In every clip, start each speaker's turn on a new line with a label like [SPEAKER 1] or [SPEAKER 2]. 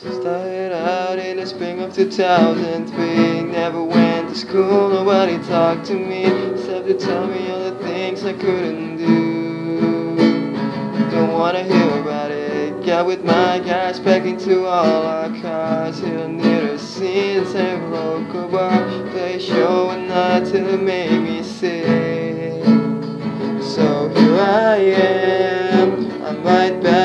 [SPEAKER 1] Started out in the spring of 2003. Never went to school, nobody talked to me except to tell me all the things I couldn't do. Don't wanna hear about it. Got with my guys back into all our cars here near the scene. San local bar, play show and night till it made me sick. So here I am, I'm right back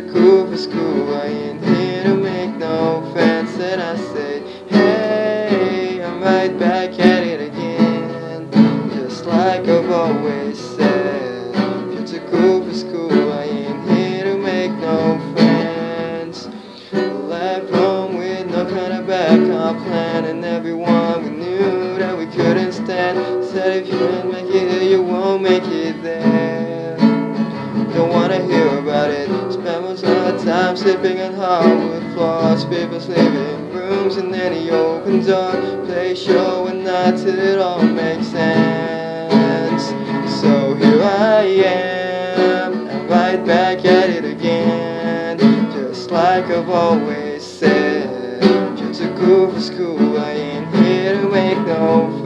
[SPEAKER 1] Too cool for school, I ain't here to make no fence. And I say, hey, I'm right back at it again, just like I've always said. You're too cool for school, I ain't here to make no friends. Left home with no kind of backup plan, and everyone we knew that we couldn't stand said if you don't make it you won't make it most of the time sleeping on hardwood floors, people's living rooms, and he opens door. Play show and night till it all makes sense. So here I am, and right back at it again, just like I've always said. You're too cool for school, I ain't here to make no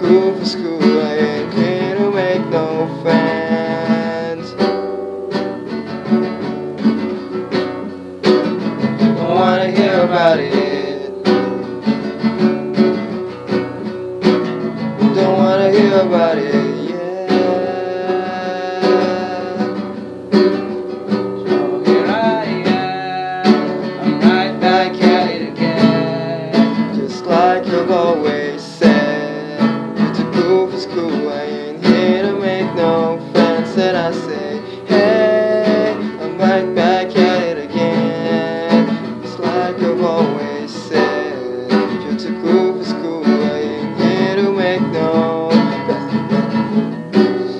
[SPEAKER 1] Cool for school, I ain't here to make no friends. Don't wanna hear about it. Don't wanna hear about it, is
[SPEAKER 2] cool. I ain't here to make no friends. And I say, hey, I'm right back at it again.
[SPEAKER 1] It's like I've always said, you're too cool for school. I ain't here to make no. friends.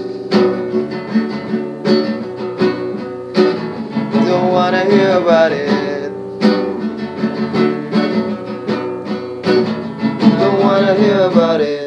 [SPEAKER 1] Don't wanna hear about it. Don't wanna hear about it.